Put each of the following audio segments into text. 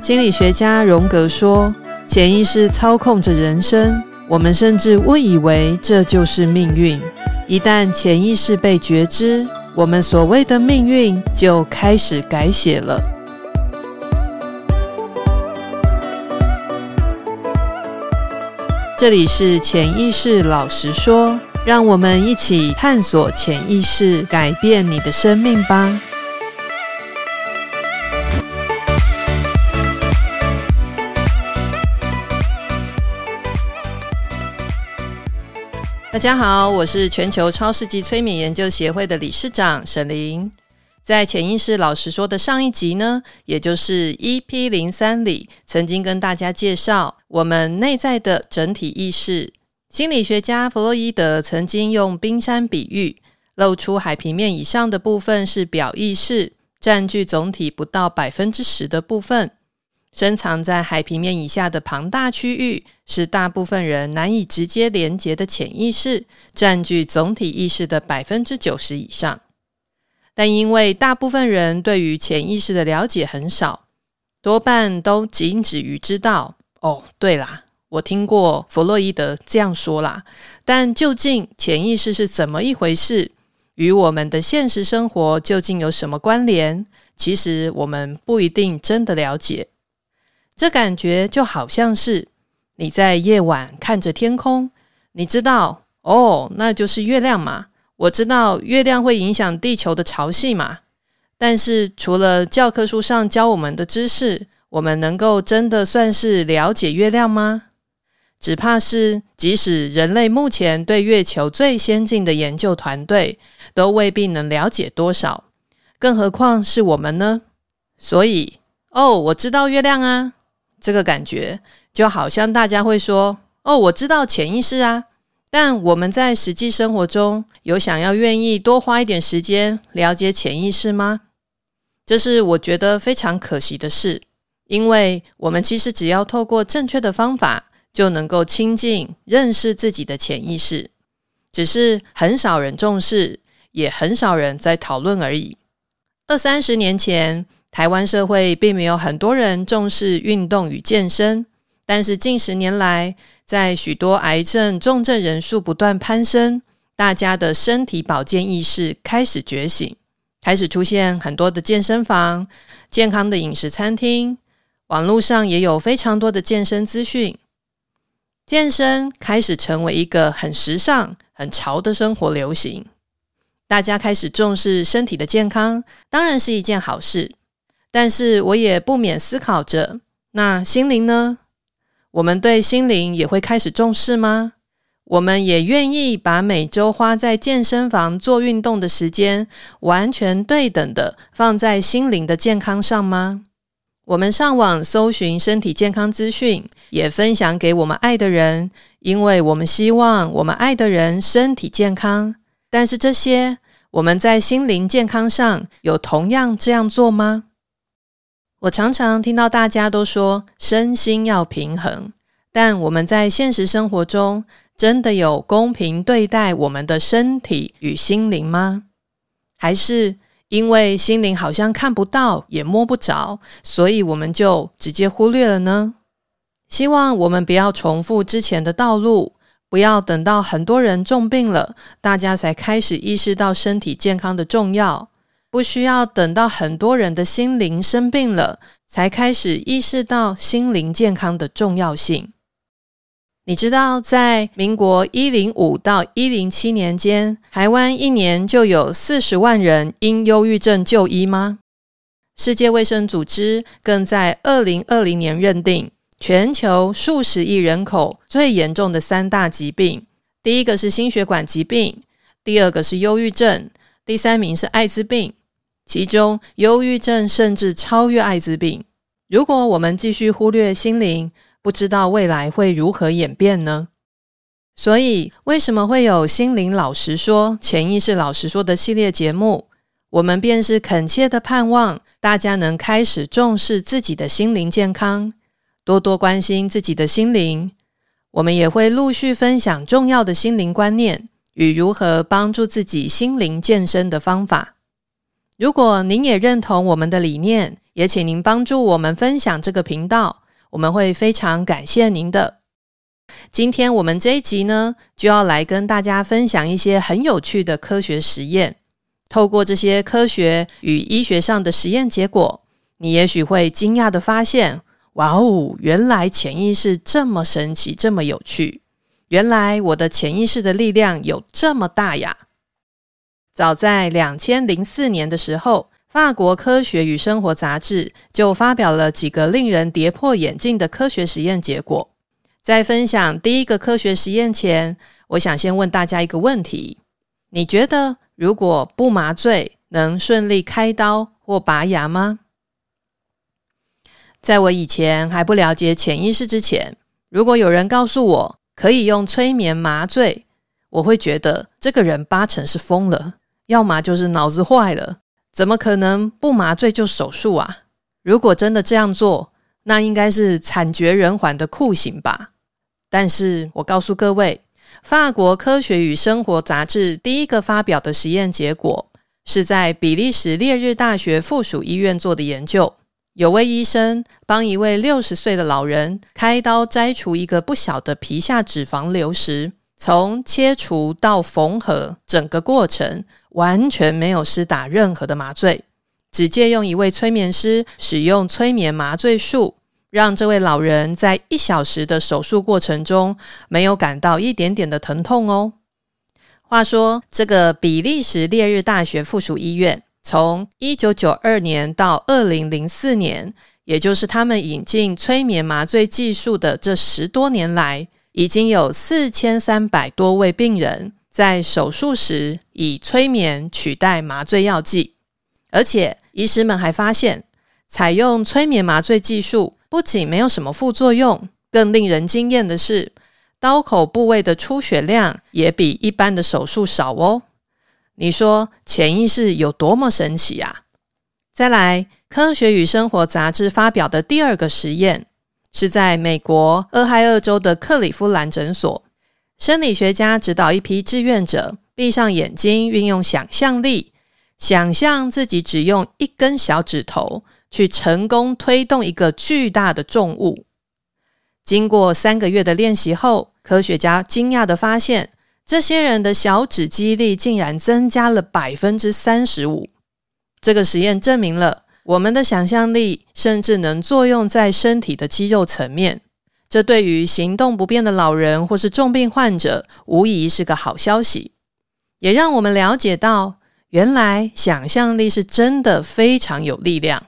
心理学家荣格说：“潜意识操控着人生，我们甚至误以为这就是命运。一旦潜意识被觉知，我们所谓的命运就开始改写了。”这里是潜意识老实说，让我们一起探索潜意识，改变你的生命吧。大家好，我是全球超世纪催眠研究协会的理事长沈伶。在潜意识老师说的上一集呢，也就是 EP 零三里，曾经跟大家介绍我们内在的整体意识。心理学家弗洛伊德曾经用冰山比喻，露出海平面以上的部分是表意识，占据总体不到百分之十的部分。深藏在海平面以下的庞大区域，是大部分人难以直接连接的潜意识，占据总体意识的百分之九十以上。但因为大部分人对于潜意识的了解很少，多半都仅止于知道。哦，对啦，我听过弗洛伊德这样说啦。但究竟潜意识是怎么一回事？与我们的现实生活究竟有什么关联？其实我们不一定真的了解。这感觉就好像是你在夜晚看着天空，你知道哦，那就是月亮嘛。我知道月亮会影响地球的潮汐嘛。但是除了教科书上教我们的知识，我们能够真的算是了解月亮吗？只怕是，即使人类目前对月球最先进的研究团队，都未必能了解多少，更何况是我们呢？所以，哦，我知道月亮啊。这个感觉就好像大家会说：“哦，我知道潜意识啊。”但我们在实际生活中有想要愿意多花一点时间了解潜意识吗？这是我觉得非常可惜的事，因为我们其实只要透过正确的方法，就能够亲近、认识自己的潜意识，只是很少人重视，也很少人在讨论而已。二三十年前，台湾社会并没有很多人重视运动与健身，但是近十年来，在许多癌症重症人数不断攀升，大家的身体保健意识开始觉醒，开始出现很多的健身房、健康的饮食餐厅，网络上也有非常多的健身资讯，健身开始成为一个很时尚、很潮的生活流行，大家开始重视身体的健康，当然是一件好事。但是我也不免思考着，那心灵呢？我们对心灵也会开始重视吗？我们也愿意把每周花在健身房做运动的时间，完全对等的放在心灵的健康上吗？我们上网搜寻身体健康资讯，也分享给我们爱的人，因为我们希望我们爱的人身体健康。但是这些，我们在心灵健康上有同样这样做吗？我常常听到大家都说身心要平衡，但我们在现实生活中真的有公平对待我们的身体与心灵吗？还是因为心灵好像看不到也摸不着，所以我们就直接忽略了呢？希望我们不要重复之前的道路，不要等到很多人重病了，大家才开始意识到身体健康的重要。不需要等到很多人的心灵生病了，才开始意识到心灵健康的重要性。你知道，在民国一零五到一零七年间，台湾一年就有四十万人因忧郁症就医吗？世界卫生组织更在二零二零年认定，全球数十亿人口最严重的三大疾病，第一个是心血管疾病，第二个是忧郁症，第三名是艾滋病。其中，忧郁症甚至超越艾滋病。如果我们继续忽略心灵，不知道未来会如何演变呢？所以，为什么会有“心灵老实说”、“潜意识老实说”的系列节目？我们便是恳切的盼望大家能开始重视自己的心灵健康，多多关心自己的心灵。我们也会陆续分享重要的心灵观念，与如何帮助自己心灵健身的方法。如果您也认同我们的理念，也请您帮助我们分享这个频道，我们会非常感谢您的。今天我们这一集呢，就要来跟大家分享一些很有趣的科学实验。透过这些科学与医学上的实验结果，你也许会惊讶的发现：哇哦，原来潜意识这么神奇，这么有趣！原来我的潜意识的力量有这么大呀！早在两千零四年的时候，法国科学与生活杂志就发表了几个令人跌破眼镜的科学实验结果。在分享第一个科学实验前，我想先问大家一个问题：你觉得如果不麻醉，能顺利开刀或拔牙吗？在我以前还不了解潜意识之前，如果有人告诉我可以用催眠麻醉，我会觉得这个人八成是疯了，要么就是脑子坏了，怎么可能不麻醉就手术啊？如果真的这样做，那应该是惨绝人寰的酷刑吧？但是我告诉各位，法国科学与生活杂志第一个发表的实验结果是在比利时列日大学附属医院做的研究。有位医生帮一位六十岁的老人开刀摘除一个不小的皮下脂肪瘤时，从切除到缝合整个过程完全没有施打任何的麻醉，只借用一位催眠师使用催眠麻醉术。让这位老人在一小时的手术过程中没有感到一点点的疼痛哦。话说，这个比利时列日大学附属医院从一九九二年到二零零四年，也就是他们引进催眠麻醉技术的这十多年来，已经有四千三百多位病人在手术时以催眠取代麻醉药剂，而且医师们还发现，采用催眠麻醉技术。不仅没有什么副作用，更令人惊艳的是，刀口部位的出血量也比一般的手术少哦。你说潜意识有多么神奇呀？再来，《科学与生活》杂志发表的第二个实验，是在美国俄亥俄州的克里夫兰诊所，生理学家指导一批志愿者闭上眼睛，运用想象力，想象自己只用一根小指头。去成功推动一个巨大的重物。经过三个月的练习后，科学家惊讶地发现，这些人的小指肌力竟然增加了百分之三十五。这个实验证明了，我们的想象力甚至能作用在身体的肌肉层面。这对于行动不便的老人或是重病患者，无疑是个好消息。也让我们了解到，原来想象力是真的非常有力量。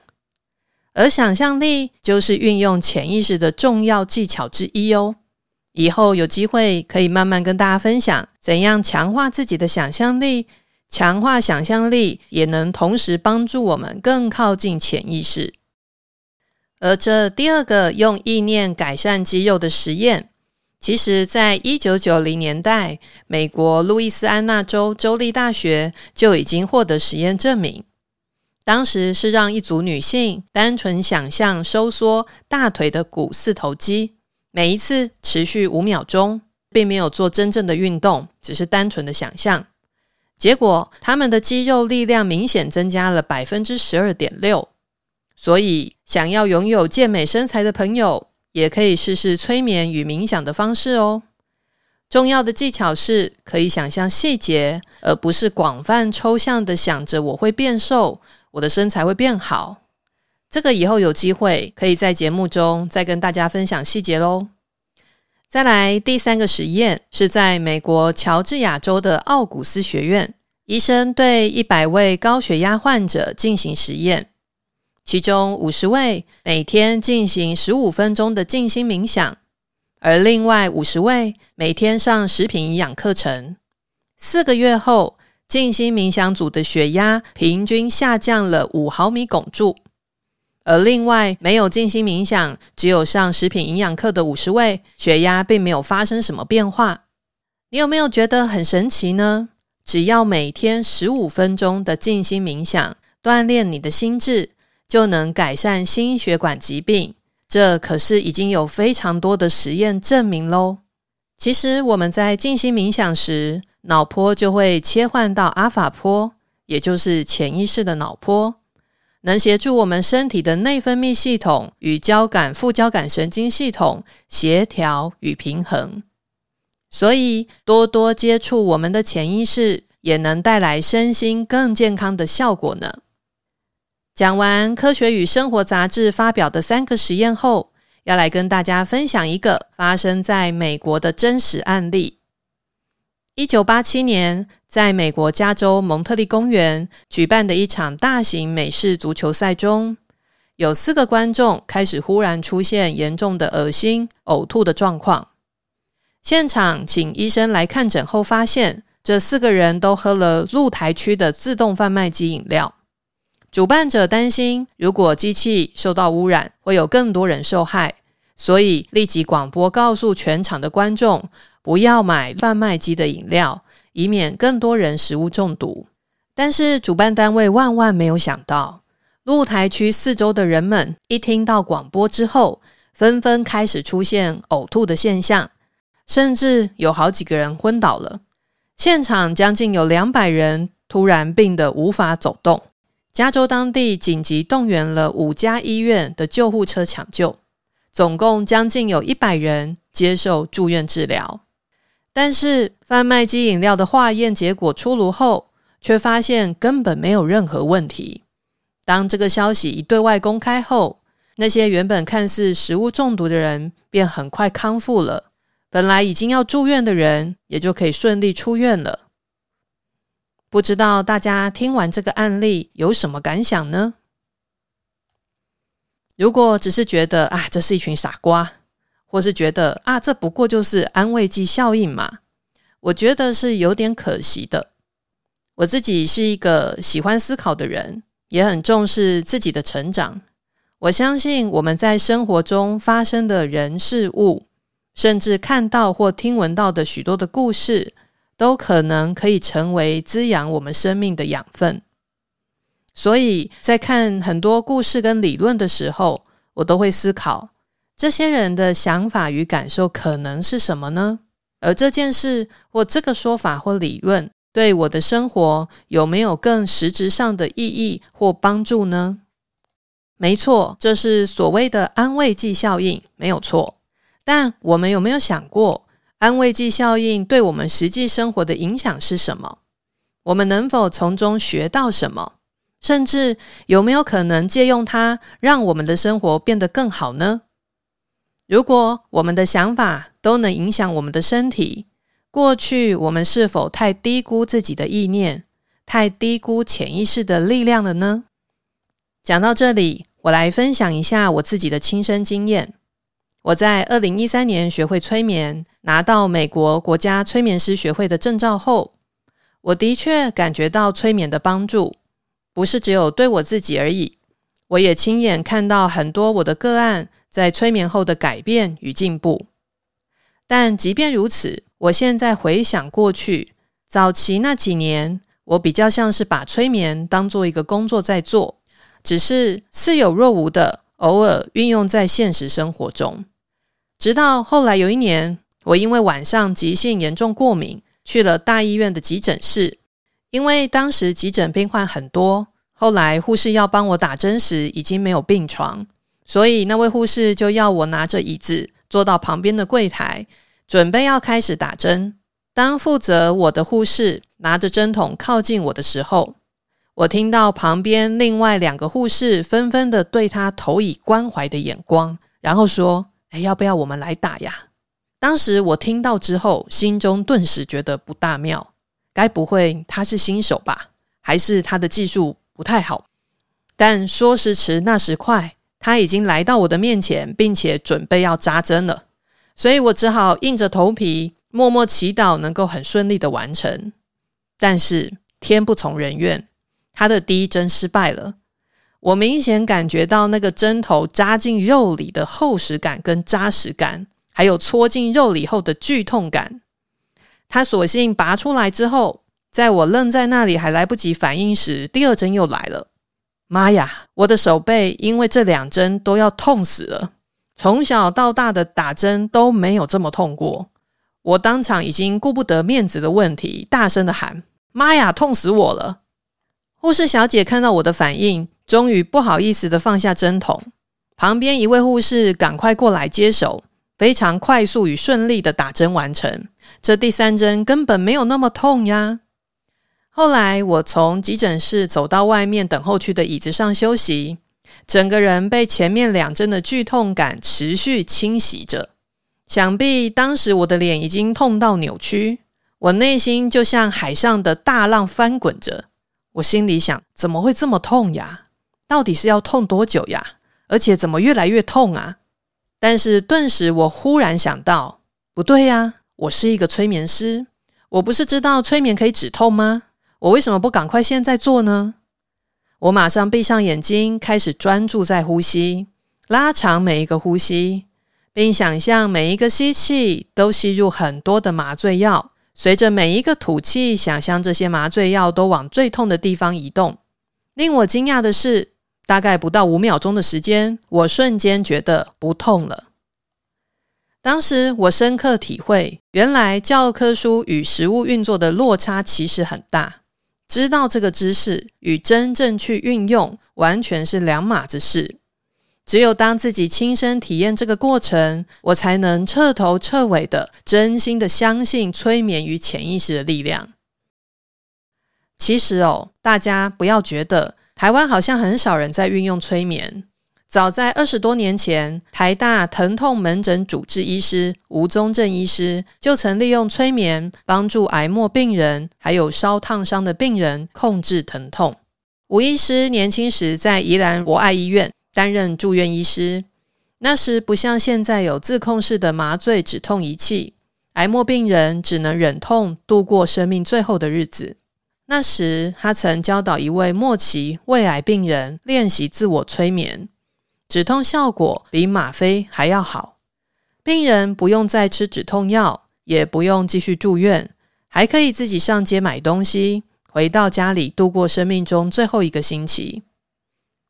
而想象力就是运用潜意识的重要技巧之一哦。以后有机会可以慢慢跟大家分享，怎样强化自己的想象力，强化想象力也能同时帮助我们更靠近潜意识。而这第二个用意念改善肌肉的实验，其实在一九九零年代，美国路易斯安那州州立大学就已经获得实验证明。当时是让一组女性单纯想象收缩大腿的股四头肌，每一次持续五秒钟，并没有做真正的运动，只是单纯的想象。结果，他们的肌肉力量明显增加了百分之十二点六。所以，想要拥有健美身材的朋友，也可以试试催眠与冥想的方式哦。重要的技巧是可以想象细节，而不是广泛抽象的想着我会变瘦。我的身材会变好，这个以后有机会可以在节目中再跟大家分享细节喽。再来第三个实验是在美国乔治亚州的奥古斯学院，医生对一百位高血压患者进行实验，其中五十位每天进行十五分钟的静心冥想，而另外五十位每天上食品营养课程。四个月后，静心冥想组的血压平均下降了五毫米汞柱，而另外没有静心冥想，只有上食品营养课的五十位，血压并没有发生什么变化。你有没有觉得很神奇呢？只要每天十五分钟的静心冥想，锻炼你的心智，就能改善心血管疾病。这可是已经有非常多的实验证明喽。其实我们在静心冥想时，脑波就会切换到阿法波，也就是潜意识的脑波，能协助我们身体的内分泌系统与交感副交感神经系统协调与平衡。所以，多多接触我们的潜意识，也能带来身心更健康的效果呢。讲完《科学与生活》杂志发表的三个实验后，要来跟大家分享一个发生在美国的真实案例。一九八七年，在美国加州蒙特利公园举办的一场大型美式足球赛中，有四个观众开始忽然出现严重的恶心、呕吐的状况。现场请医生来看诊后，发现这四个人都喝了露台区的自动贩卖机饮料。主办者担心，如果机器受到污染，会有更多人受害，所以立即广播告诉全场的观众，不要买贩卖机的饮料，以免更多人食物中毒。但是主办单位万万没有想到，露台区四周的人们一听到广播之后，纷纷开始出现呕吐的现象，甚至有好几个人昏倒了。现场将近有两百人突然病得无法走动。加州当地紧急动员了五家医院的救护车抢救，总共将近有一百人接受住院治疗。但是贩卖机饮料的化验结果出炉后，却发现根本没有任何问题。当这个消息一对外公开后，那些原本看似食物中毒的人便很快康复了，本来已经要住院的人也就可以顺利出院了。不知道大家听完这个案例有什么感想呢？如果只是觉得啊，这是一群傻瓜，或是觉得啊，这不过就是安慰剂效应嘛，我觉得是有点可惜的。我自己是一个喜欢思考的人，也很重视自己的成长。我相信我们在生活中发生的人事物，甚至看到或听闻到的许多的故事。都可能可以成为滋养我们生命的养分，所以在看很多故事跟理论的时候，我都会思考这些人的想法与感受可能是什么呢？而这件事或这个说法或理论对我的生活有没有更实质上的意义或帮助呢？没错，这是所谓的安慰剂效应，没有错。但我们有没有想过，安慰剂效应对我们实际生活的影响是什么？我们能否从中学到什么？甚至有没有可能借用它，让我们的生活变得更好呢？如果我们的想法都能影响我们的身体，过去我们是否太低估自己的意念，太低估潜意识的力量了呢？讲到这里，我来分享一下我自己的亲身经验。我在二零一三年学会催眠，拿到美国国家催眠师学会的证照后，我的确感觉到催眠的帮助，不是只有对我自己而已。我也亲眼看到很多我的个案在催眠后的改变与进步。但即便如此，我现在回想过去，早期那几年，我比较像是把催眠当做一个工作在做，只是似有若无的偶尔运用在现实生活中。直到后来有一年，我因为晚上急性严重过敏，去了大医院的急诊室。因为当时急诊病患很多，后来护士要帮我打针时，已经没有病床，所以那位护士就要我拿着椅子坐到旁边的柜台，准备要开始打针。当负责我的护士拿着针筒靠近我的时候，我听到旁边另外两个护士纷纷的对他投以关怀的眼光，然后说。哎，要不要我们来打呀？当时我听到之后，心中顿时觉得不大妙。该不会他是新手吧？还是他的技术不太好？但说时迟，那时快，他已经来到我的面前，并且准备要扎针了。所以我只好硬着头皮，默默祈祷能够很顺利的完成。但是天不从人愿，他的第一针失败了。我明显感觉到那个针头扎进肉里的厚实感跟扎实感，还有戳进肉里后的剧痛感。他索性拔出来之后，在我愣在那里还来不及反应时，第二针又来了。妈呀！我的手背因为这两针都要痛死了。从小到大的打针都没有这么痛过。我当场已经顾不得面子的问题，大声的喊：“妈呀，痛死我了！”护士小姐看到我的反应，终于不好意思的放下针筒。旁边一位护士赶快过来接手，非常快速与顺利的打针完成。这第三针根本没有那么痛呀。后来我从急诊室走到外面等候区的椅子上休息，整个人被前面两针的剧痛感持续侵袭着。想必当时我的脸已经痛到扭曲，我内心就像海上的大浪翻滚着。我心里想：怎么会这么痛呀？到底是要痛多久呀？而且怎么越来越痛啊？但是顿时我忽然想到，不对呀，我是一个催眠师，我不是知道催眠可以止痛吗？我为什么不赶快现在做呢？我马上闭上眼睛，开始专注在呼吸，拉长每一个呼吸。并想象每一个吸气都吸入很多的麻醉药，随着每一个吐气，想象这些麻醉药都往最痛的地方移动。令我惊讶的是，大概不到五秒钟的时间，我瞬间觉得不痛了。当时我深刻体会，原来教科书与实物运作的落差其实很大。知道这个知识与真正去运用，完全是两码子事。只有当自己亲身体验这个过程，我才能彻头彻尾的、真心的相信催眠与潜意识的力量。其实哦，大家不要觉得台湾好像很少人在运用催眠。早在二十多年前，台大疼痛门诊主治医师吴宗正医师就曾利用催眠帮助癌末病人还有烧烫伤的病人控制疼痛。吴医师年轻时在宜兰博爱医院。担任住院医师，那时不像现在有自控式的麻醉止痛仪器，癌末病人只能忍痛度过生命最后的日子。那时他曾教导一位末期胃癌病人练习自我催眠，止痛效果比吗啡还要好，病人不用再吃止痛药，也不用继续住院，还可以自己上街买东西，回到家里度过生命中最后一个星期。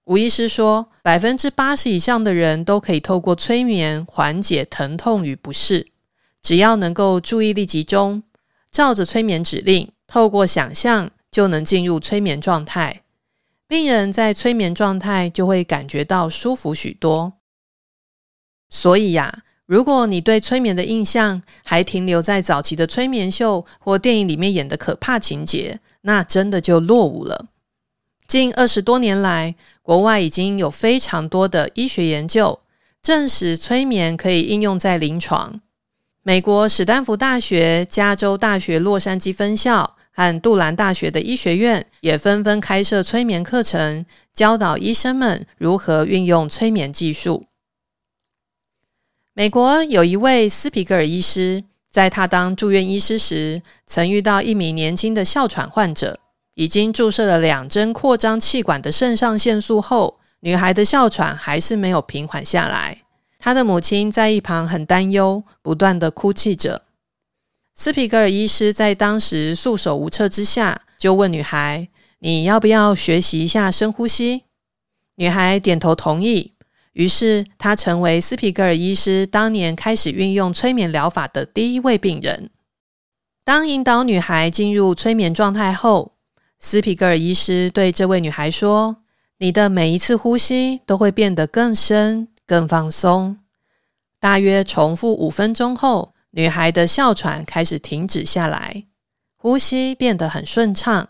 吴医师说，百分之八十以上的人都可以透过催眠缓解疼痛与不适，只要能够注意力集中，照着催眠指令，透过想象就能进入催眠状态。病人在催眠状态就会感觉到舒服许多。所以呀，如果你对催眠的印象还停留在早期的催眠秀或电影里面演的可怕情节，那真的就落伍了。近二十多年来，国外已经有非常多的医学研究证实催眠可以应用在临床。美国史丹福大学、加州大学洛杉矶分校和杜兰大学的医学院也纷纷开设催眠课程，教导医生们如何运用催眠技术。美国有一位斯皮格尔医师，在他当住院医师时，曾遇到一名年轻的哮喘患者。已经注射了两针扩张气管的肾上腺素后，女孩的哮喘还是没有平缓下来。她的母亲在一旁很担忧，不断地哭泣着。斯皮格尔医师在当时束手无策之下，就问女孩：“你要不要学习一下深呼吸？”女孩点头同意。于是她成为斯皮格尔医师当年开始运用催眠疗法的第一位病人。当引导女孩进入催眠状态后，斯皮格尔医师对这位女孩说：“你的每一次呼吸都会变得更深、更放松。大约重复五分钟后，女孩的哮喘开始停止下来，呼吸变得很顺畅。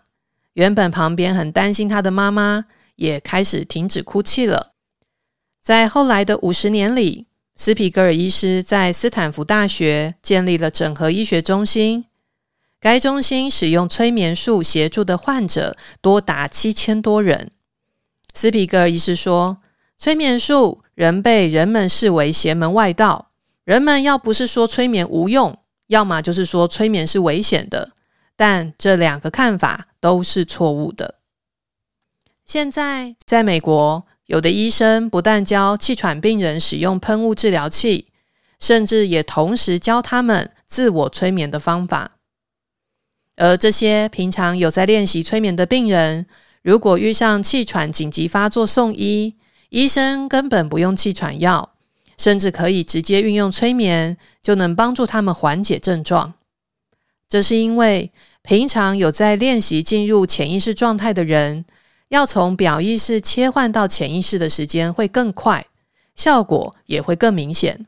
原本旁边很担心她的妈妈也开始停止哭泣了。在后来的五十年里，斯皮格尔医师在斯坦福大学建立了整合医学中心。”该中心使用催眠术协助的患者多达七千多人。斯皮格尔医师说：“催眠术仍被人们视为邪门外道，人们要不是说催眠无用，要么就是说催眠是危险的。但这两个看法都是错误的。现在，在美国，有的医生不但教气喘病人使用喷雾治疗器，甚至也同时教他们自我催眠的方法。”而这些平常有在练习催眠的病人，如果遇上气喘紧急发作送医，医生根本不用气喘药，甚至可以直接运用催眠，就能帮助他们缓解症状。这是因为平常有在练习进入潜意识状态的人，要从表意识切换到潜意识的时间会更快，效果也会更明显。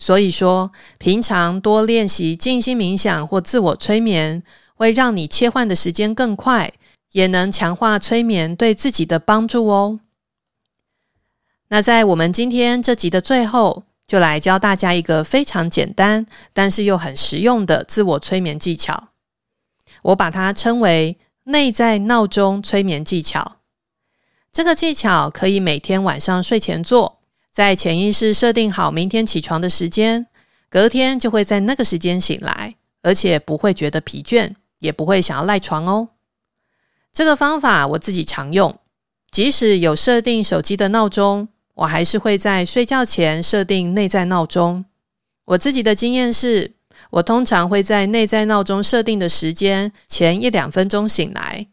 所以说，平常多练习静心冥想或自我催眠，会让你切换的时间更快，也能强化催眠对自己的帮助哦。那在我们今天这集的最后，就来教大家一个非常简单，但是又很实用的自我催眠技巧。我把它称为内在闹钟催眠技巧。这个技巧可以每天晚上睡前做。在潜意识设定好明天起床的时间，隔天就会在那个时间醒来，而且不会觉得疲倦，也不会想要赖床哦。这个方法我自己常用，即使有设定手机的闹钟，我还是会在睡觉前设定内在闹钟。我自己的经验是，我通常会在内在闹钟设定的时间前一两分钟醒来，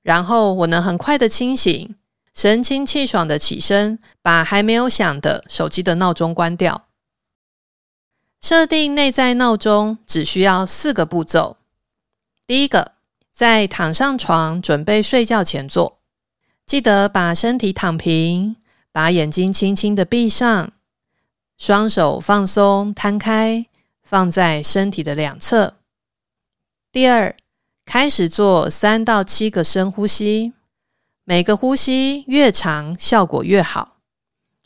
然后我能很快的清醒。神清气爽的起身，把还没有响的手机的闹钟关掉。设定内在闹钟只需要四个步骤。第一个，在躺上床准备睡觉前做，记得把身体躺平，把眼睛轻轻的闭上，双手放松摊开，放在身体的两侧。第二，开始做三到七个深呼吸。每个呼吸越长，效果越好。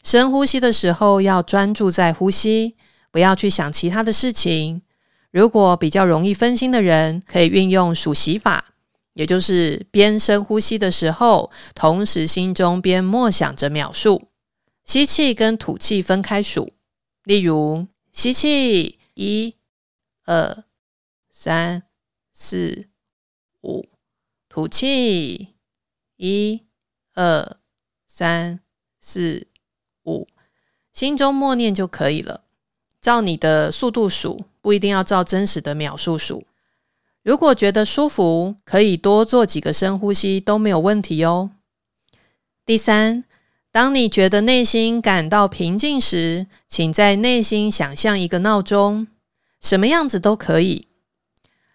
深呼吸的时候要专注在呼吸，不要去想其他的事情。如果比较容易分心的人，可以运用数息法，也就是边深呼吸的时候，同时心中边默想着秒数，吸气跟吐气分开数。例如，吸气一、二、三、四、五，吐气。一、二、三、四、五，心中默念就可以了。照你的速度数，不一定要照真实的秒数数。如果觉得舒服，可以多做几个深呼吸都没有问题哦。第三，当你觉得内心感到平静时，请在内心想象一个闹钟，什么样子都可以。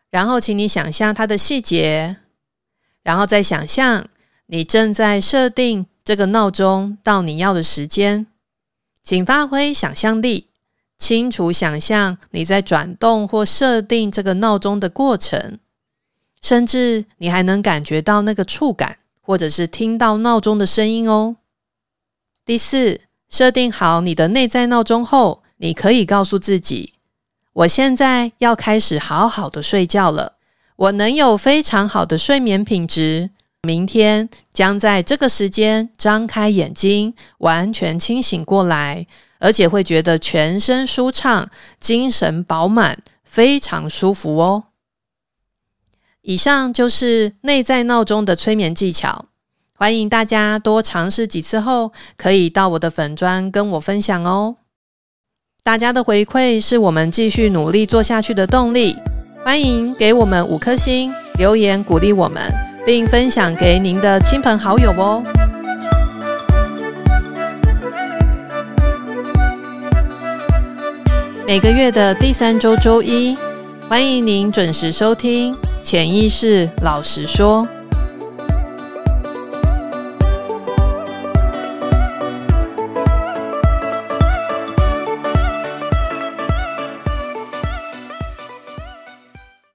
然后，请你想象它的细节，然后再想象。你正在设定这个闹钟到你要的时间，请发挥想象力，清楚想象你在转动或设定这个闹钟的过程，甚至你还能感觉到那个触感，或者是听到闹钟的声音哦。第四，设定好你的内在闹钟后，你可以告诉自己：我现在要开始好好的睡觉了，我能有非常好的睡眠品质。明天将在这个时间张开眼睛，完全清醒过来，而且会觉得全身舒畅、精神饱满，非常舒服哦。以上就是内在闹钟的催眠技巧，欢迎大家多尝试几次后，可以到我的粉专跟我分享哦。大家的回馈是我们继续努力做下去的动力，欢迎给我们五颗星留言鼓励我们。并分享给您的亲朋好友哦。每个月的第三周周一，欢迎您准时收听《潜意识老实说》。